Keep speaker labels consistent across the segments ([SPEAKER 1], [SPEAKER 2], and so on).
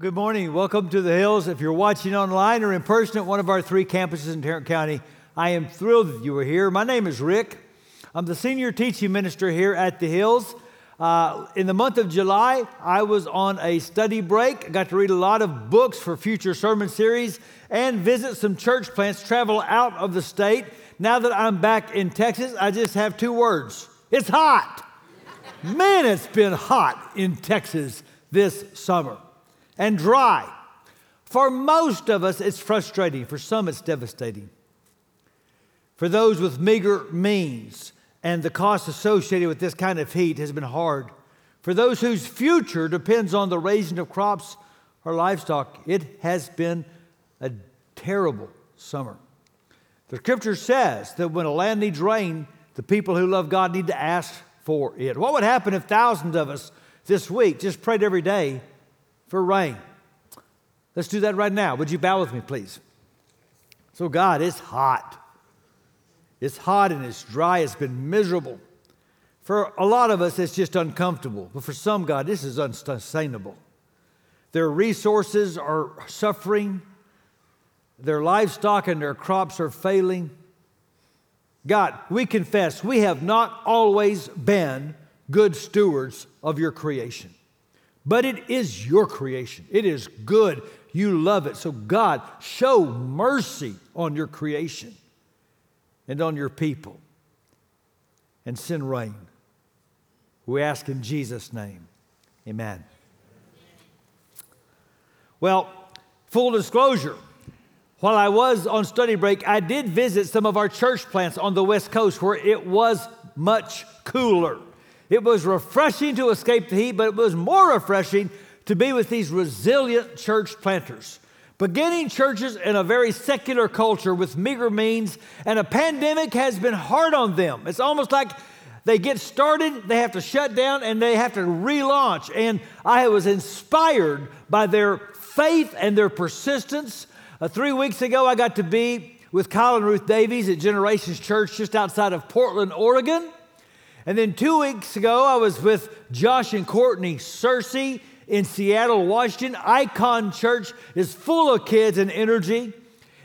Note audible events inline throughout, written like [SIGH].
[SPEAKER 1] Good morning. Welcome to the Hills. If you're watching online or in person at one of our three campuses in Tarrant County, I am thrilled that you are here. My name is Rick. I'm the senior teaching minister here at the Hills. Uh, in the month of July, I was on a study break. I got to read a lot of books for future sermon series and visit some church plants, travel out of the state. Now that I'm back in Texas, I just have two words it's hot. Man, it's been hot in Texas this summer and dry. For most of us, it's frustrating. For some, it's devastating. For those with meager means and the cost associated with this kind of heat has been hard. For those whose future depends on the raising of crops or livestock, it has been a terrible summer. The scripture says that when a land needs rain, the people who love God need to ask for it. What would happen if thousands of us this week just prayed every day for rain? Let's do that right now. Would you bow with me, please? So, God, it's hot. It's hot and it's dry. It's been miserable. For a lot of us, it's just uncomfortable. But for some, God, this is unsustainable. Their resources are suffering, their livestock and their crops are failing. God, we confess we have not always been good stewards of your creation, but it is your creation. It is good. You love it. So, God, show mercy on your creation and on your people and send rain. We ask in Jesus' name. Amen. Well, full disclosure, while I was on study break, I did visit some of our church plants on the West Coast where it was much cooler. It was refreshing to escape the heat, but it was more refreshing to be with these resilient church planters. Beginning churches in a very secular culture with meager means, and a pandemic has been hard on them. It's almost like they get started, they have to shut down, and they have to relaunch. And I was inspired by their faith and their persistence. Uh, three weeks ago, I got to be with Colin Ruth Davies at Generations Church just outside of Portland, Oregon. And then two weeks ago, I was with Josh and Courtney Searcy in Seattle, Washington. Icon Church is full of kids and energy.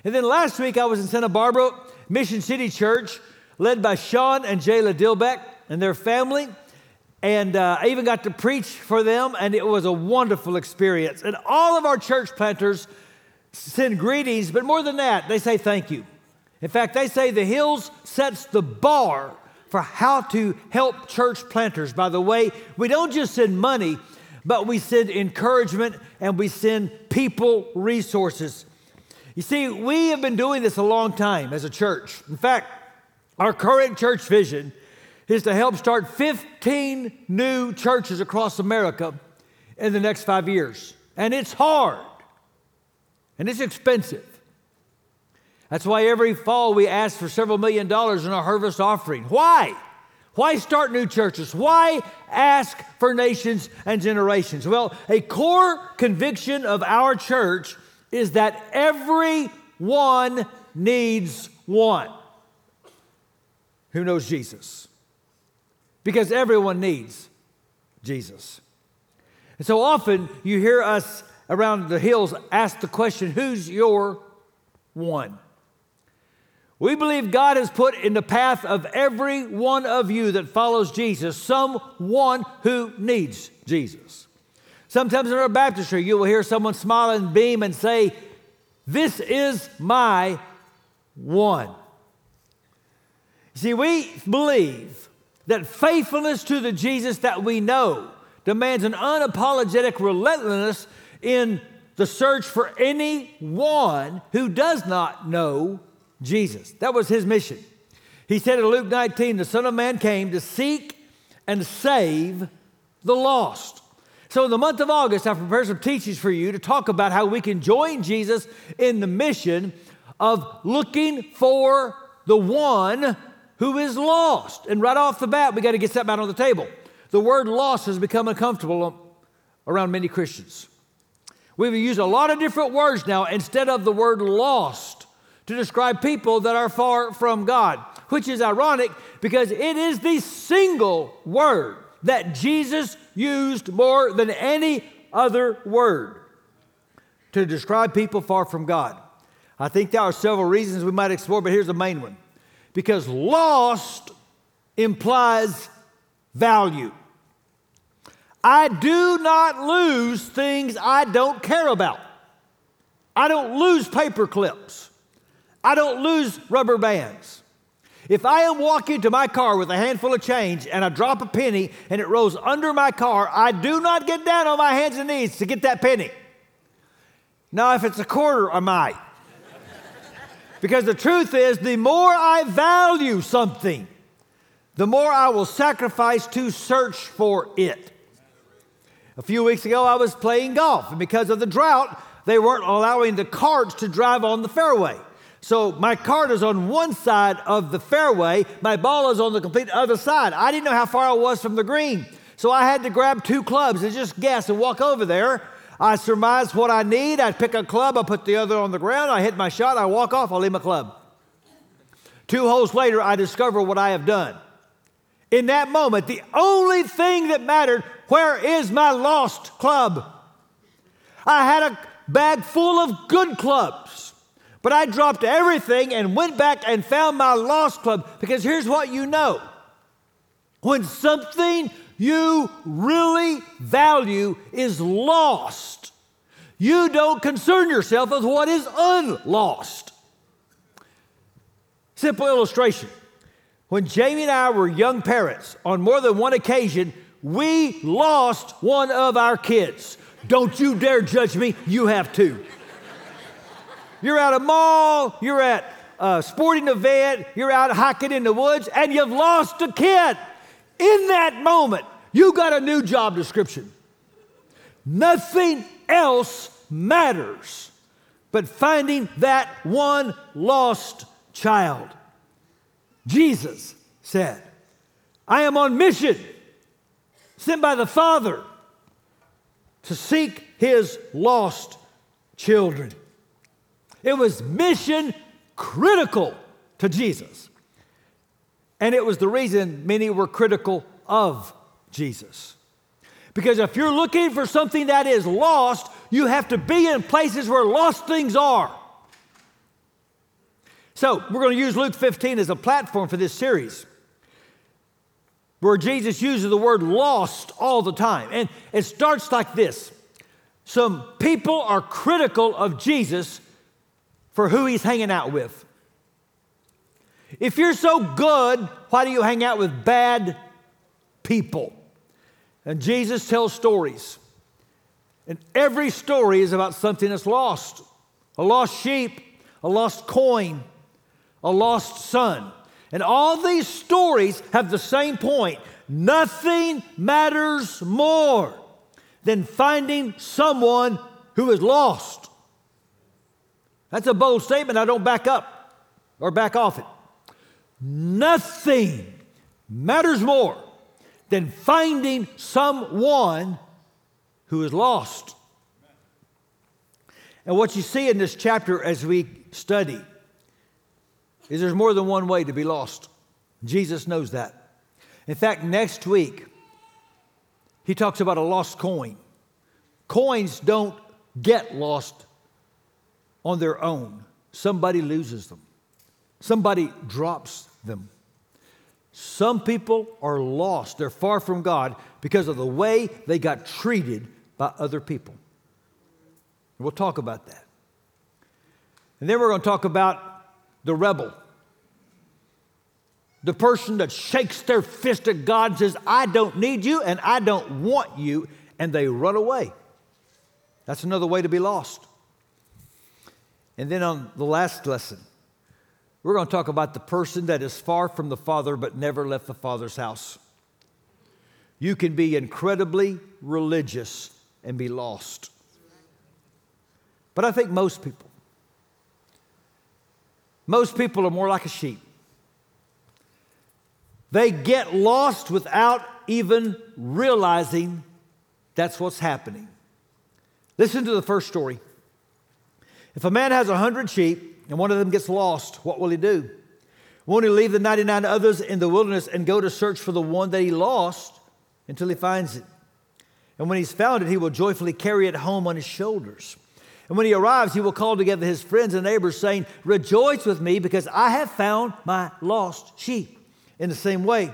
[SPEAKER 1] And then last week I was in Santa Barbara, Mission City Church, led by Sean and Jayla Dilbeck and their family. And uh, I even got to preach for them, and it was a wonderful experience. And all of our church planters send greetings, but more than that, they say thank you. In fact, they say the Hills sets the bar for how to help church planters. By the way, we don't just send money, but we send encouragement and we send people resources. You see, we have been doing this a long time as a church. In fact, our current church vision is to help start 15 new churches across America in the next five years. And it's hard and it's expensive. That's why every fall we ask for several million dollars in our harvest offering. Why? Why start new churches? Why ask for nations and generations? Well, a core conviction of our church is that everyone needs one. Who knows Jesus? Because everyone needs Jesus. And so often you hear us around the hills ask the question who's your one? We believe God has put in the path of every one of you that follows Jesus someone who needs Jesus. Sometimes in our baptistry, you will hear someone smile and beam and say, This is my one. See, we believe that faithfulness to the Jesus that we know demands an unapologetic relentlessness in the search for anyone who does not know Jesus. That was his mission. He said in Luke 19, the Son of Man came to seek and save the lost. So, in the month of August, I prepared some teachings for you to talk about how we can join Jesus in the mission of looking for the one who is lost. And right off the bat, we got to get something out on the table. The word lost has become uncomfortable around many Christians. We've used a lot of different words now instead of the word lost to describe people that are far from God, which is ironic because it is the single word that Jesus used more than any other word to describe people far from God. I think there are several reasons we might explore, but here's the main one. Because lost implies value. I do not lose things I don't care about. I don't lose paper clips. I don't lose rubber bands. If I am walking to my car with a handful of change and I drop a penny and it rolls under my car, I do not get down on my hands and knees to get that penny. Now, if it's a quarter, I might. because the truth is, the more I value something, the more I will sacrifice to search for it. A few weeks ago, I was playing golf, and because of the drought, they weren't allowing the carts to drive on the fairway. So my cart is on one side of the fairway, my ball is on the complete other side. I didn't know how far I was from the green. So I had to grab two clubs and just guess and walk over there. I surmise what I need. I pick a club, I put the other on the ground, I hit my shot, I walk off, I leave my club. Two holes later, I discover what I have done. In that moment, the only thing that mattered where is my lost club? I had a bag full of good clubs, but I dropped everything and went back and found my lost club because here's what you know when something you really value is lost, you don't concern yourself with what is unlost. Simple illustration. When Jamie and I were young parents, on more than one occasion, we lost one of our kids. Don't you dare judge me, you have two. You're at a mall, you're at a sporting event, you're out hiking in the woods, and you've lost a kid. In that moment, you got a new job description. Nothing else matters but finding that one lost child. Jesus said, I am on mission, sent by the Father to seek his lost children. It was mission critical to Jesus. And it was the reason many were critical of Jesus. Because if you're looking for something that is lost, you have to be in places where lost things are. So, we're going to use Luke 15 as a platform for this series where Jesus uses the word lost all the time. And it starts like this Some people are critical of Jesus for who he's hanging out with. If you're so good, why do you hang out with bad people? And Jesus tells stories. And every story is about something that's lost a lost sheep, a lost coin, a lost son. And all these stories have the same point. Nothing matters more than finding someone who is lost. That's a bold statement. I don't back up or back off it. Nothing matters more than finding someone who is lost. And what you see in this chapter as we study is there's more than one way to be lost. Jesus knows that. In fact, next week, he talks about a lost coin. Coins don't get lost on their own, somebody loses them, somebody drops them. Some people are lost, they're far from God because of the way they got treated by other people. We'll talk about that. And then we're going to talk about the rebel. The person that shakes their fist at God and says, I don't need you and I don't want you, and they run away. That's another way to be lost. And then on the last lesson, we're going to talk about the person that is far from the Father but never left the Father's house. You can be incredibly religious and be lost. But I think most people, most people are more like a sheep. They get lost without even realizing that's what's happening. Listen to the first story. If a man has a hundred sheep and one of them gets lost, what will he do? Won't he leave the 99 others in the wilderness and go to search for the one that he lost until he finds it? And when he's found it, he will joyfully carry it home on his shoulders. And when he arrives, he will call together his friends and neighbors, saying, Rejoice with me, because I have found my lost sheep. In the same way,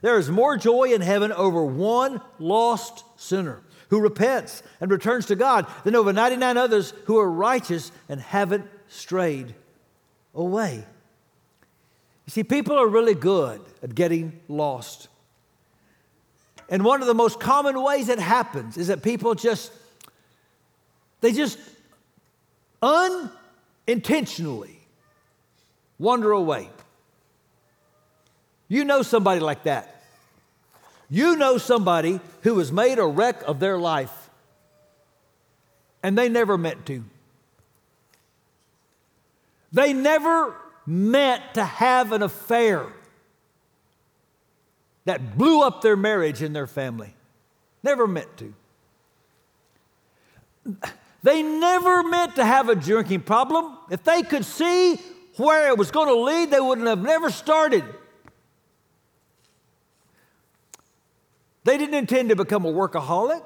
[SPEAKER 1] there is more joy in heaven over one lost sinner who repents and returns to God than over 99 others who are righteous and haven't strayed away. You see, people are really good at getting lost. And one of the most common ways it happens is that people just, they just unintentionally wander away. You know somebody like that. You know somebody who has made a wreck of their life and they never meant to. They never meant to have an affair that blew up their marriage and their family. Never meant to. They never meant to have a drinking problem. If they could see where it was going to lead, they wouldn't have never started. They didn't intend to become a workaholic.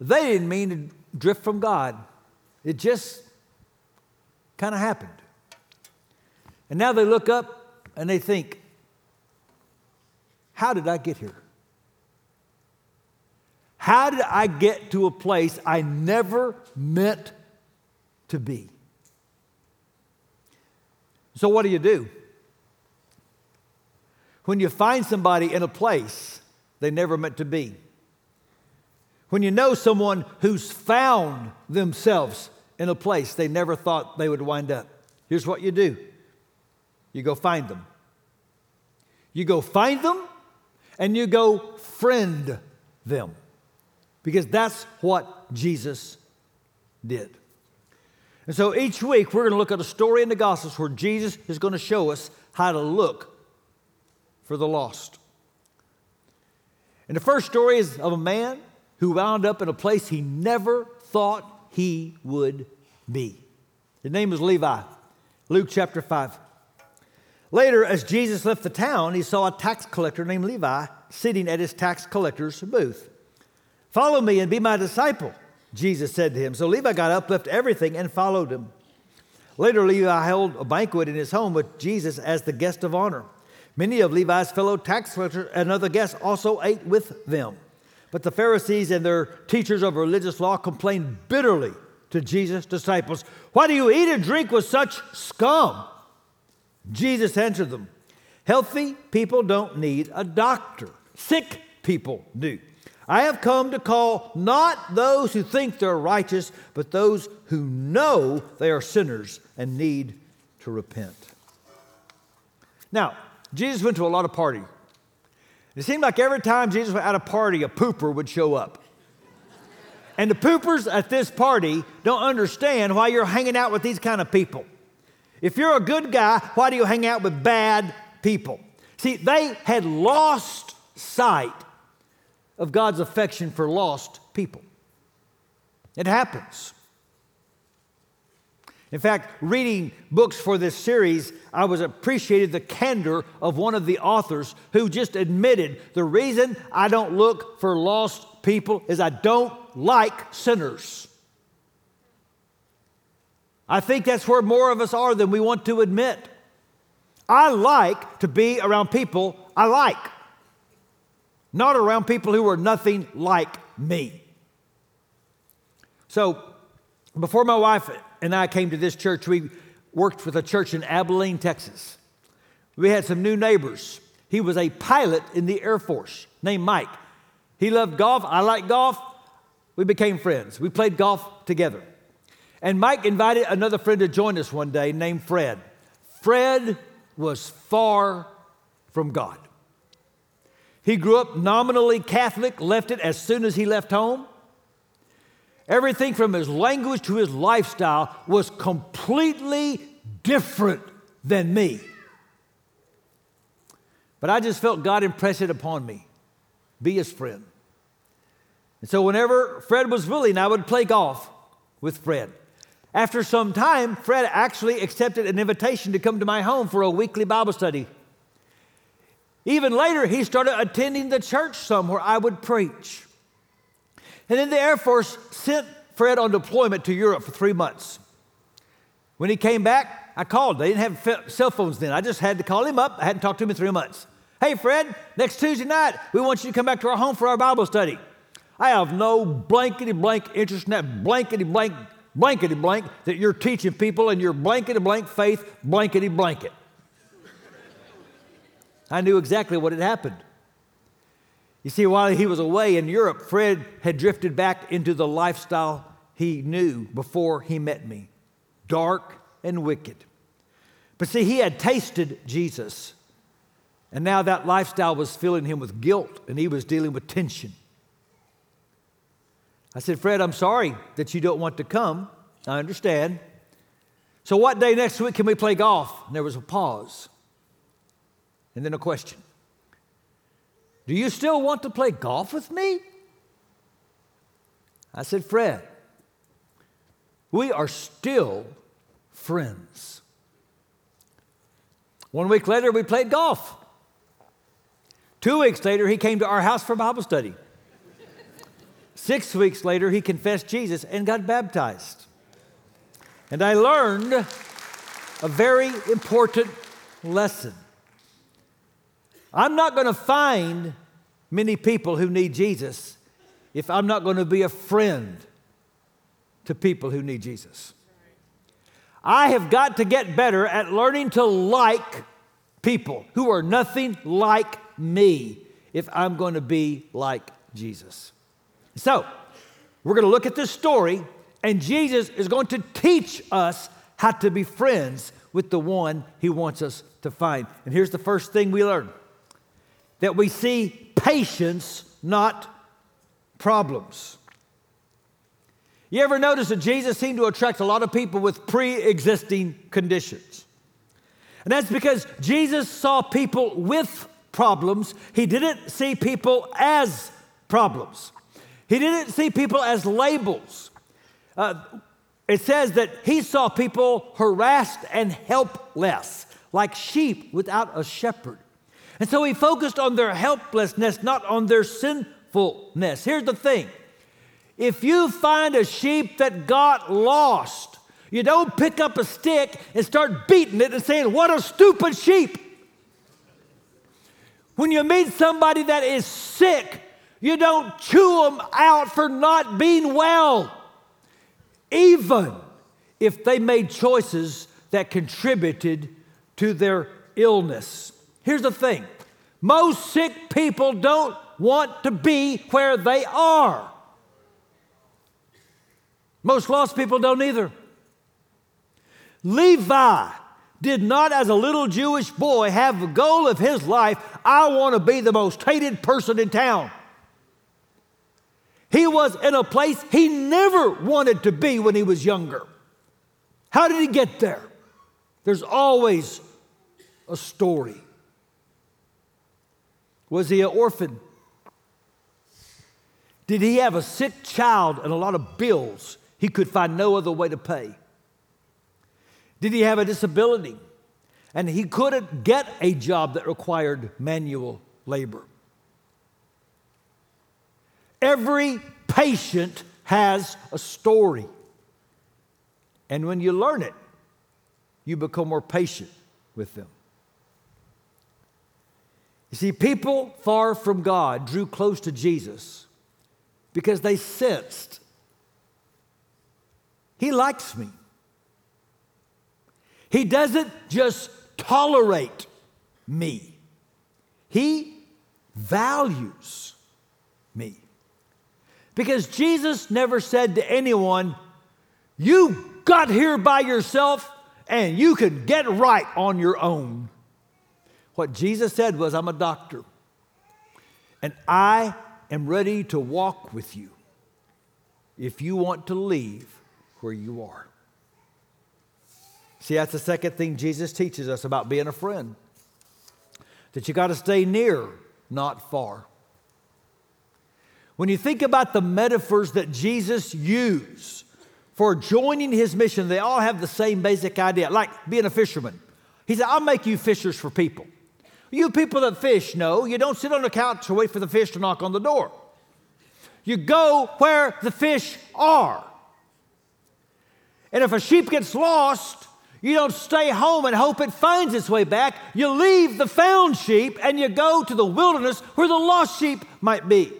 [SPEAKER 1] They didn't mean to drift from God. It just kind of happened. And now they look up and they think, how did I get here? How did I get to a place I never meant to be? So, what do you do? When you find somebody in a place they never meant to be, when you know someone who's found themselves in a place they never thought they would wind up, here's what you do you go find them. You go find them and you go friend them because that's what Jesus did. And so each week we're going to look at a story in the Gospels where Jesus is going to show us how to look for the lost. And the first story is of a man who wound up in a place he never thought he would be. His name was Levi, Luke chapter 5. Later, as Jesus left the town, he saw a tax collector named Levi sitting at his tax collector's booth. Follow me and be my disciple, Jesus said to him. So Levi got up, left everything, and followed him. Later, Levi held a banquet in his home with Jesus as the guest of honor. Many of Levi's fellow tax collectors and other guests also ate with them. But the Pharisees and their teachers of religious law complained bitterly to Jesus' disciples Why do you eat and drink with such scum? Jesus answered them Healthy people don't need a doctor, sick people do. I have come to call not those who think they're righteous, but those who know they are sinners and need to repent. Now, Jesus went to a lot of parties. It seemed like every time Jesus went at a party, a pooper would show up. And the poopers at this party don't understand why you're hanging out with these kind of people. If you're a good guy, why do you hang out with bad people? See, they had lost sight of God's affection for lost people. It happens. In fact, reading books for this series, I was appreciated the candor of one of the authors who just admitted the reason I don't look for lost people is I don't like sinners. I think that's where more of us are than we want to admit. I like to be around people I like, not around people who are nothing like me. So, before my wife and I came to this church, we worked with a church in Abilene, Texas. We had some new neighbors. He was a pilot in the Air Force named Mike. He loved golf. I liked golf. We became friends. We played golf together. And Mike invited another friend to join us one day named Fred. Fred was far from God. He grew up nominally Catholic, left it as soon as he left home. Everything from his language to his lifestyle was completely different than me. But I just felt God impress it upon me be his friend. And so, whenever Fred was willing, I would play golf with Fred. After some time, Fred actually accepted an invitation to come to my home for a weekly Bible study. Even later, he started attending the church somewhere I would preach. And then the Air Force sent Fred on deployment to Europe for three months. When he came back, I called. They didn't have cell phones then. I just had to call him up. I hadn't talked to him in three months. Hey, Fred, next Tuesday night, we want you to come back to our home for our Bible study. I have no blankety blank interest in that blankety blank, blankety blank that you're teaching people and your blankety blank faith, blankety blanket. I knew exactly what had happened. You see, while he was away in Europe, Fred had drifted back into the lifestyle he knew before he met me dark and wicked. But see, he had tasted Jesus. And now that lifestyle was filling him with guilt and he was dealing with tension. I said, Fred, I'm sorry that you don't want to come. I understand. So, what day next week can we play golf? And there was a pause. And then a question Do you still want to play golf with me? I said, Fred, we are still friends. One week later, we played golf. Two weeks later, he came to our house for Bible study. Six weeks later, he confessed Jesus and got baptized. And I learned a very important lesson. I'm not going to find many people who need Jesus if I'm not going to be a friend to people who need Jesus. I have got to get better at learning to like people who are nothing like me if I'm going to be like Jesus. So, we're going to look at this story, and Jesus is going to teach us how to be friends with the one he wants us to find. And here's the first thing we learn that we see patients, not problems. You ever notice that Jesus seemed to attract a lot of people with pre existing conditions? And that's because Jesus saw people with problems, he didn't see people as problems. He didn't see people as labels. Uh, it says that he saw people harassed and helpless, like sheep without a shepherd. And so he focused on their helplessness, not on their sinfulness. Here's the thing if you find a sheep that got lost, you don't pick up a stick and start beating it and saying, What a stupid sheep. When you meet somebody that is sick, you don't chew them out for not being well, even if they made choices that contributed to their illness. Here's the thing most sick people don't want to be where they are. Most lost people don't either. Levi did not, as a little Jewish boy, have the goal of his life I want to be the most hated person in town. He was in a place he never wanted to be when he was younger. How did he get there? There's always a story. Was he an orphan? Did he have a sick child and a lot of bills he could find no other way to pay? Did he have a disability and he couldn't get a job that required manual labor? Every patient has a story. And when you learn it, you become more patient with them. You see, people far from God drew close to Jesus because they sensed He likes me. He doesn't just tolerate me, He values me. Because Jesus never said to anyone, You got here by yourself and you can get right on your own. What Jesus said was, I'm a doctor and I am ready to walk with you if you want to leave where you are. See, that's the second thing Jesus teaches us about being a friend that you got to stay near, not far. When you think about the metaphors that Jesus used for joining his mission, they all have the same basic idea, like being a fisherman. He said, I'll make you fishers for people. You people that fish know you don't sit on the couch to wait for the fish to knock on the door. You go where the fish are. And if a sheep gets lost, you don't stay home and hope it finds its way back. You leave the found sheep and you go to the wilderness where the lost sheep might be.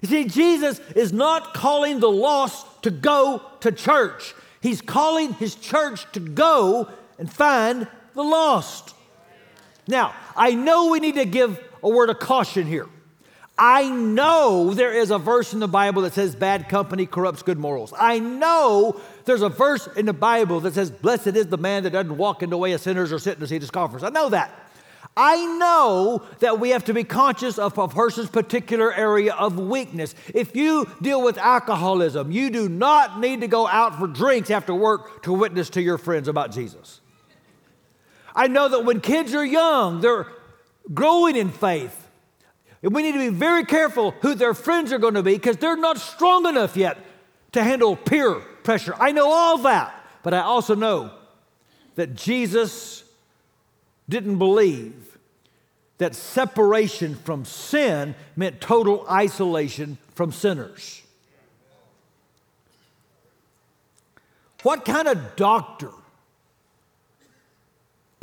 [SPEAKER 1] You see, Jesus is not calling the lost to go to church, He's calling His church to go and find the lost. Now, I know we need to give a word of caution here. I know there is a verse in the Bible that says bad company corrupts good morals. I know there's a verse in the Bible that says, Blessed is the man that doesn't walk in the way of sinners or sit in the seat of scoffers. I know that. I know that we have to be conscious of a person's particular area of weakness. If you deal with alcoholism, you do not need to go out for drinks after work to witness to your friends about Jesus. I know that when kids are young, they're growing in faith. And we need to be very careful who their friends are going to be because they're not strong enough yet to handle peer pressure. I know all that, but I also know that Jesus didn't believe that separation from sin meant total isolation from sinners. What kind of doctor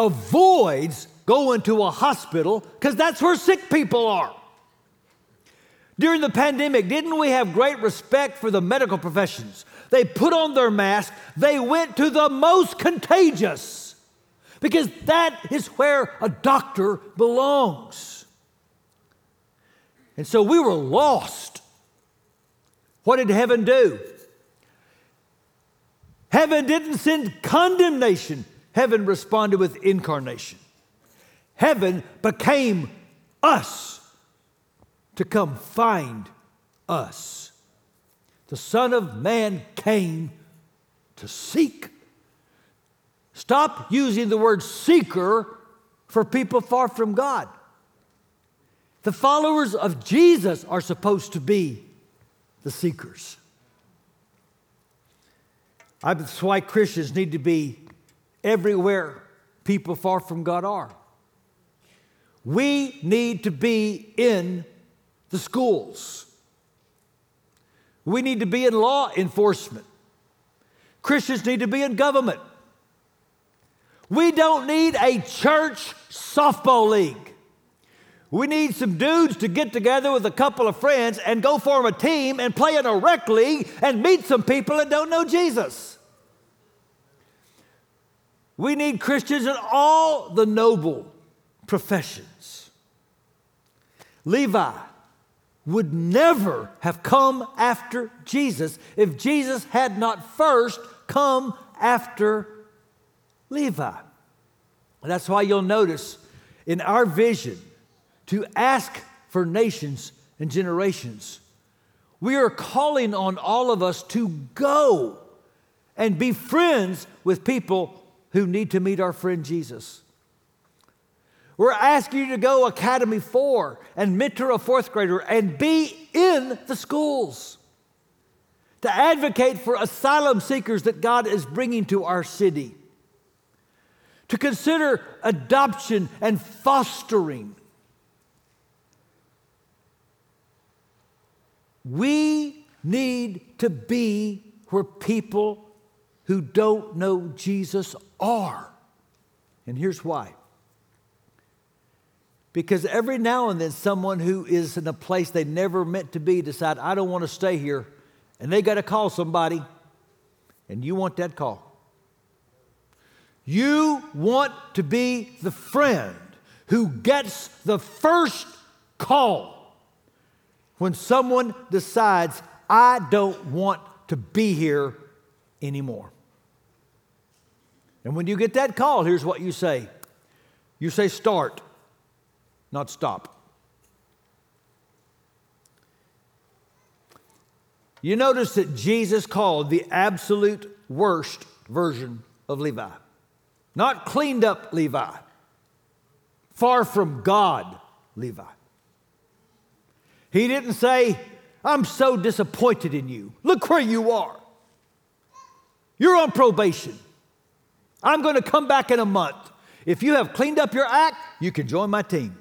[SPEAKER 1] avoids going to a hospital because that's where sick people are? During the pandemic, didn't we have great respect for the medical professions? They put on their mask, they went to the most contagious because that is where a doctor belongs. And so we were lost. What did heaven do? Heaven didn't send condemnation, heaven responded with incarnation. Heaven became us to come find us. The Son of Man came to seek. Stop using the word seeker for people far from God. The followers of Jesus are supposed to be the seekers. That's why Christians need to be everywhere people far from God are. We need to be in the schools. We need to be in law enforcement. Christians need to be in government. We don't need a church softball league. We need some dudes to get together with a couple of friends and go form a team and play in a rec league and meet some people that don't know Jesus. We need Christians in all the noble professions. Levi would never have come after Jesus if Jesus had not first come after Levi. That's why you'll notice in our vision to ask for nations and generations, we are calling on all of us to go and be friends with people who need to meet our friend Jesus. We're asking you to go Academy 4 and mentor a fourth grader and be in the schools. To advocate for asylum seekers that God is bringing to our city. To consider adoption and fostering. We need to be where people who don't know Jesus are. And here's why because every now and then, someone who is in a place they never meant to be decide, I don't want to stay here, and they got to call somebody, and you want that call. You want to be the friend who gets the first call when someone decides, I don't want to be here anymore. And when you get that call, here's what you say you say, Start not stop. You notice that Jesus called the absolute worst version of Levi, not cleaned up Levi, far from God Levi. He didn't say, I'm so disappointed in you. Look where you are. You're on probation. I'm going to come back in a month. If you have cleaned up your act, you can join my team.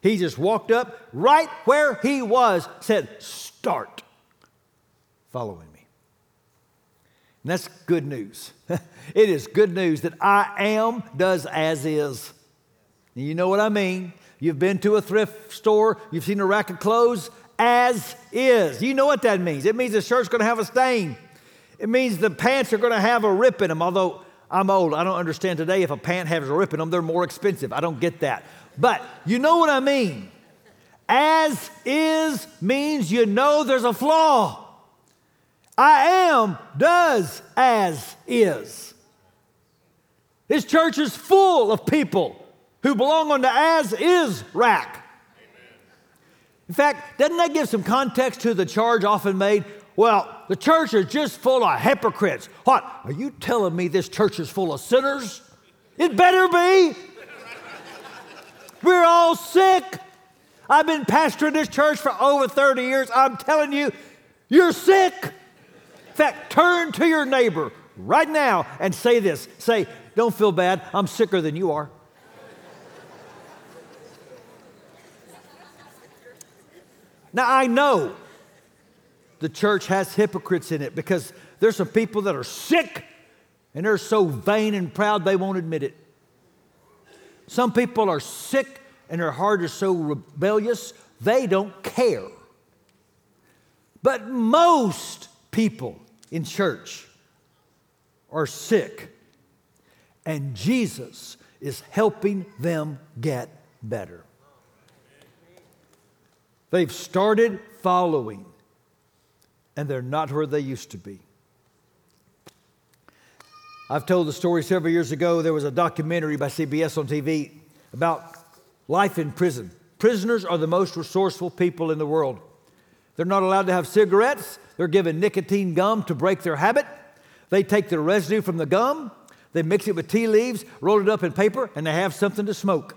[SPEAKER 1] He just walked up right where he was, said, Start following me. And that's good news. [LAUGHS] it is good news that I am does as is. And you know what I mean. You've been to a thrift store, you've seen a rack of clothes, as is. You know what that means. It means the shirt's going to have a stain. It means the pants are going to have a rip in them, although I'm old. I don't understand today if a pant has a rip in them, they're more expensive. I don't get that. But you know what I mean. As is means you know there's a flaw. I am does as is. This church is full of people who belong on the as is rack. In fact, doesn't that give some context to the charge often made? Well, the church is just full of hypocrites. What? Are you telling me this church is full of sinners? It better be. We're all sick. I've been pastoring this church for over 30 years. I'm telling you, you're sick. In fact, turn to your neighbor right now and say this. Say, don't feel bad. I'm sicker than you are. Now, I know the church has hypocrites in it because there's some people that are sick and they're so vain and proud they won't admit it. Some people are sick and their heart is so rebellious they don't care. But most people in church are sick, and Jesus is helping them get better. They've started following, and they're not where they used to be. I've told the story several years ago. There was a documentary by CBS on TV about life in prison. Prisoners are the most resourceful people in the world. They're not allowed to have cigarettes, they're given nicotine gum to break their habit. They take the residue from the gum, they mix it with tea leaves, roll it up in paper, and they have something to smoke.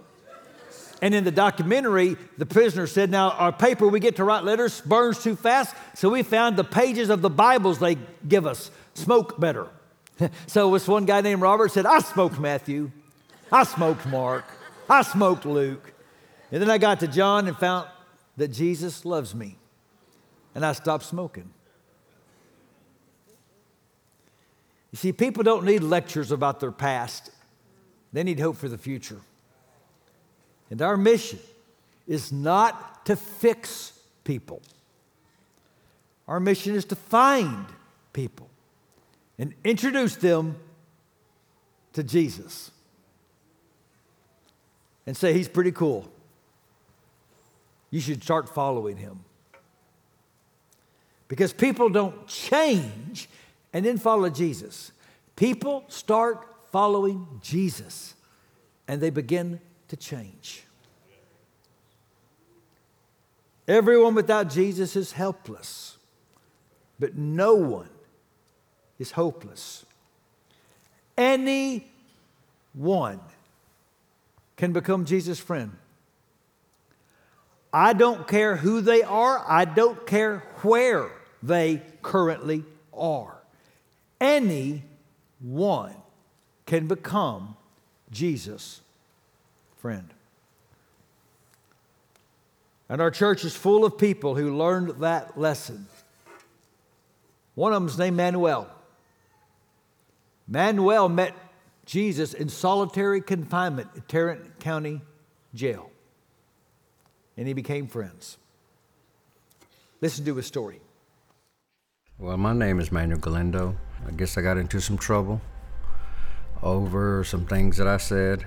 [SPEAKER 1] And in the documentary, the prisoner said, Now, our paper we get to write letters burns too fast, so we found the pages of the Bibles they give us smoke better. [LAUGHS] so this one guy named Robert said, I smoked Matthew, I smoked Mark, I smoked Luke. And then I got to John and found that Jesus loves me. And I stopped smoking. You see, people don't need lectures about their past, they need hope for the future. And our mission is not to fix people. Our mission is to find people and introduce them to Jesus and say, He's pretty cool. You should start following him. Because people don't change and then follow Jesus. People start following Jesus and they begin to change. Everyone without Jesus is helpless, but no one is hopeless. Any one can become Jesus' friend. I don't care who they are, I don't care where they currently are. Any one can become Jesus' friend. And our church is full of people who learned that lesson. One of them is named Manuel. Manuel met Jesus in solitary confinement at Tarrant County Jail. And he became friends. Listen to his story.
[SPEAKER 2] Well, my name is Manuel Galindo. I guess I got into some trouble over some things that I said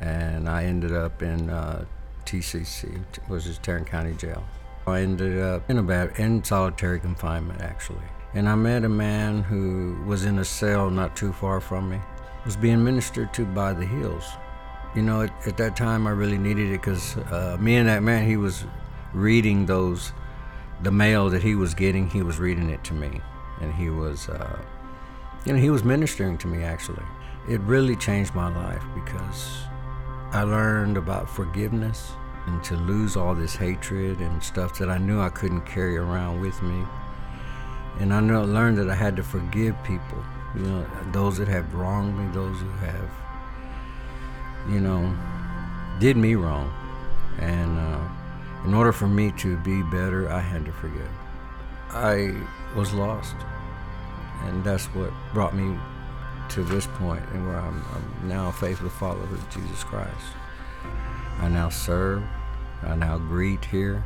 [SPEAKER 2] and I ended up in uh, TCC, which is Tarrant County Jail. I ended up in about in solitary confinement actually, and I met a man who was in a cell not too far from me. Was being ministered to by the Hills. You know, at, at that time I really needed it because uh, me and that man, he was reading those, the mail that he was getting, he was reading it to me, and he was, uh, you know, he was ministering to me actually. It really changed my life because I learned about forgiveness and to lose all this hatred and stuff that I knew I couldn't carry around with me. And I know, learned that I had to forgive people, you know, those that have wronged me, those who have, you know, did me wrong. And uh, in order for me to be better, I had to forgive. I was lost. And that's what brought me to this point and where I'm, I'm now a faithful follower of Jesus Christ. I now serve. I now greet here.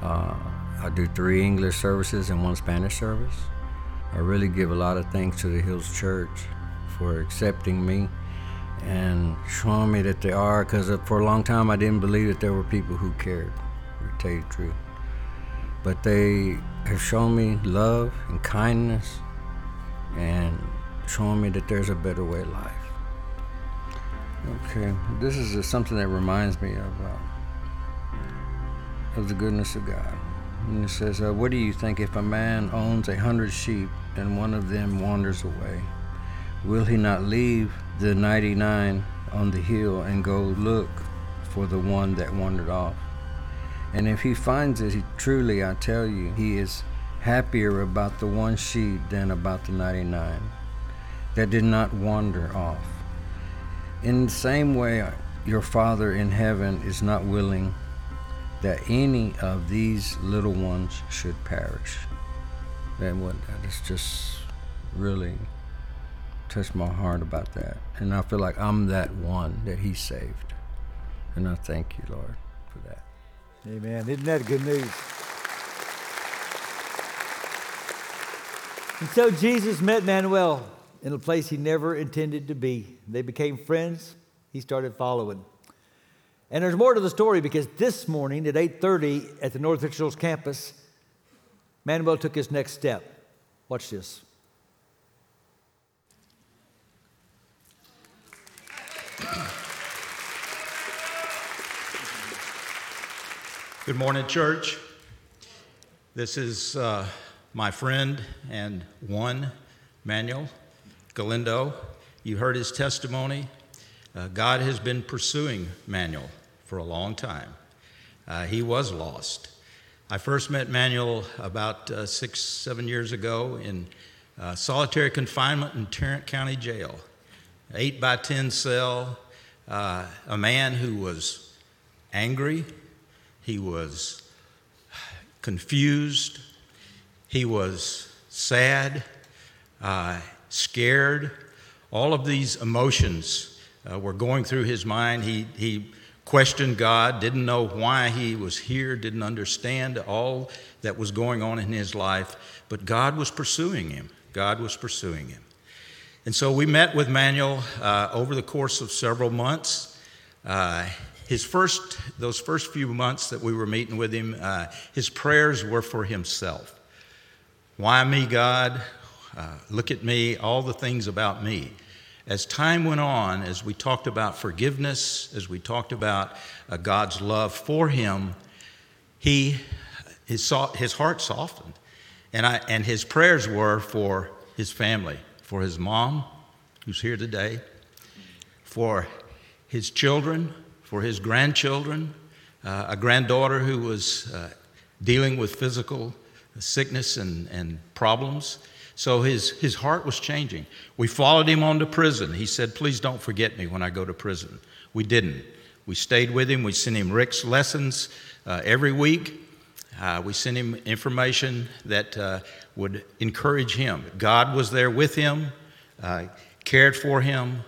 [SPEAKER 2] Uh, I do three English services and one Spanish service. I really give a lot of thanks to the Hills Church for accepting me and showing me that they are, because for a long time I didn't believe that there were people who cared, to tell you the truth. But they have shown me love and kindness and showing me that there's a better way of life. Okay, this is something that reminds me of, uh, of the goodness of God. And it says, uh, What do you think if a man owns a hundred sheep and one of them wanders away? Will he not leave the 99 on the hill and go look for the one that wandered off? And if he finds it, he, truly I tell you, he is happier about the one sheep than about the 99 that did not wander off. In the same way, your Father in heaven is not willing that any of these little ones should perish. That what that is just really touched my heart about that. And I feel like I'm that one that he saved. And I thank you, Lord, for that.
[SPEAKER 1] Amen. Isn't that good news? And so Jesus met Manuel in a place he never intended to be. They became friends. He started following. And there's more to the story because this morning at 8:30 at the North Hills campus, Manuel took his next step. Watch this.
[SPEAKER 3] Good morning, church. This is uh, my friend and one, Manuel Galindo. You heard his testimony. Uh, God has been pursuing Manuel for a long time. Uh, he was lost. I first met Manuel about uh, six, seven years ago in uh, solitary confinement in Tarrant County Jail. Eight by 10 cell, uh, a man who was angry, he was confused, he was sad, uh, scared. All of these emotions uh, were going through his mind. He, he questioned God, didn't know why he was here, didn't understand all that was going on in his life, but God was pursuing him. God was pursuing him. And so we met with Manuel uh, over the course of several months. Uh, his first, those first few months that we were meeting with him, uh, his prayers were for himself. Why me, God? Uh, look at me, all the things about me. As time went on, as we talked about forgiveness, as we talked about uh, God's love for him, he, his, his heart softened. And, I, and his prayers were for his family, for his mom, who's here today, for his children, for his grandchildren, uh, a granddaughter who was uh, dealing with physical sickness and, and problems. So his, his heart was changing. We followed him on to prison. He said, Please don't forget me when I go to prison. We didn't. We stayed with him. We sent him Rick's lessons uh, every week. Uh, we sent him information that uh, would encourage him. God was there with him, uh, cared for him,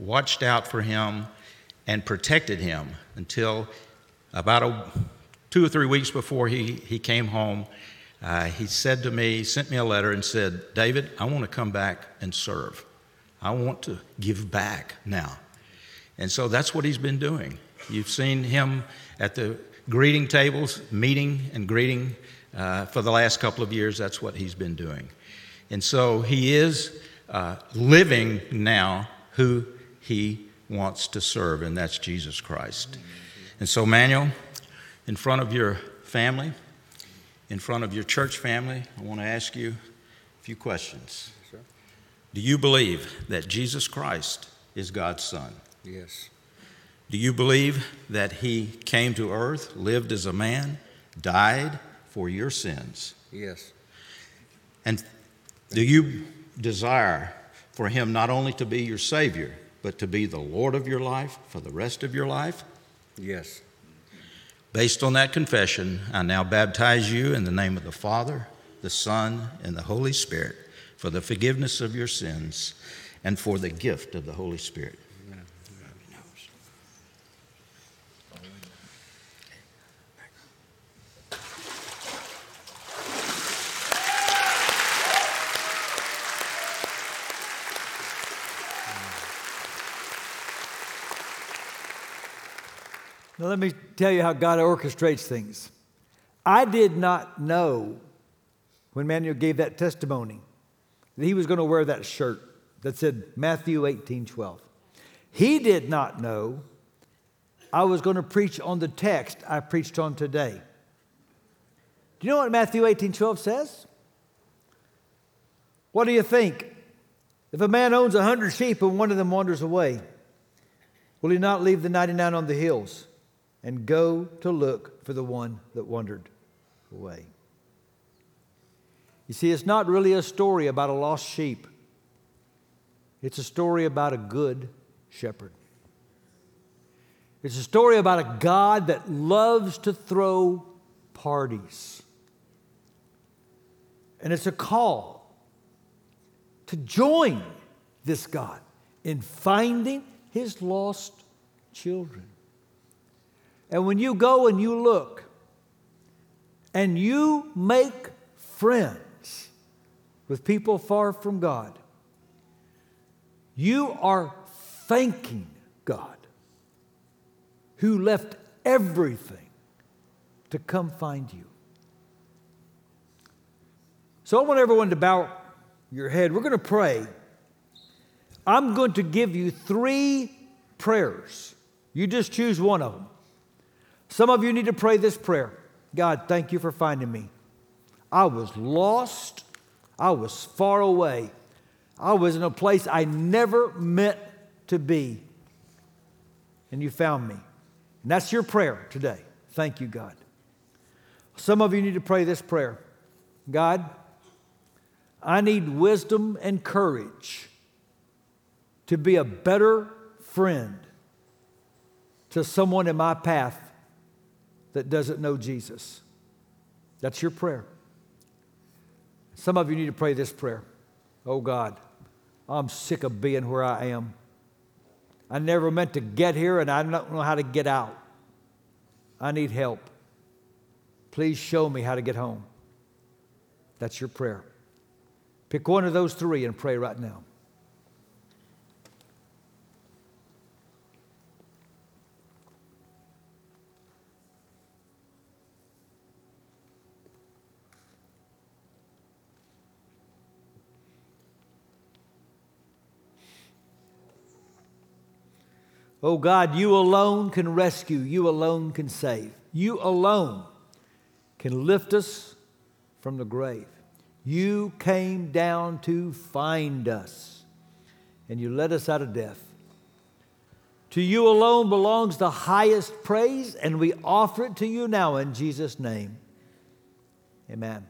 [SPEAKER 3] watched out for him, and protected him until about a, two or three weeks before he, he came home uh, he said to me, sent me a letter and said, David, I want to come back and serve. I want to give back now. And so that's what he's been doing. You've seen him at the greeting tables, meeting and greeting uh, for the last couple of years. That's what he's been doing. And so he is uh, living now who he wants to serve, and that's Jesus Christ. And so, Manuel, in front of your family, in front of your church family, I want to ask you a few questions. Yes, Do you believe that Jesus Christ is God's Son?
[SPEAKER 2] Yes.
[SPEAKER 3] Do you believe that He came to earth, lived as a man, died for your sins?
[SPEAKER 2] Yes.
[SPEAKER 3] And do you desire for Him not only to be your Savior, but to be the Lord of your life for the rest of your life?
[SPEAKER 2] Yes.
[SPEAKER 3] Based on that confession, I now baptize you in the name of the Father, the Son, and the Holy Spirit for the forgiveness of your sins and for the gift of the Holy Spirit.
[SPEAKER 1] Now, let me tell you how God orchestrates things. I did not know when Manuel gave that testimony that he was going to wear that shirt that said Matthew 18 12. He did not know I was going to preach on the text I preached on today. Do you know what Matthew 18 12 says? What do you think? If a man owns a hundred sheep and one of them wanders away, will he not leave the 99 on the hills and go to look for the one that wandered away? You see, it's not really a story about a lost sheep, it's a story about a good shepherd. It's a story about a God that loves to throw parties. And it's a call to join this God in finding his lost children. And when you go and you look and you make friends, with people far from God, you are thanking God who left everything to come find you. So I want everyone to bow your head. We're going to pray. I'm going to give you three prayers. You just choose one of them. Some of you need to pray this prayer God, thank you for finding me. I was lost I was far away. I was in a place I never meant to be. And you found me. And that's your prayer today. Thank you, God. Some of you need to pray this prayer God, I need wisdom and courage to be a better friend to someone in my path that doesn't know Jesus. That's your prayer. Some of you need to pray this prayer Oh God, I'm sick of being where I am. I never meant to get here and I don't know how to get out. I need help. Please show me how to get home. That's your prayer. Pick one of those three and pray right now. Oh God, you alone can rescue, you alone can save, you alone can lift us from the grave. You came down to find us, and you led us out of death. To you alone belongs the highest praise, and we offer it to you now in Jesus' name. Amen.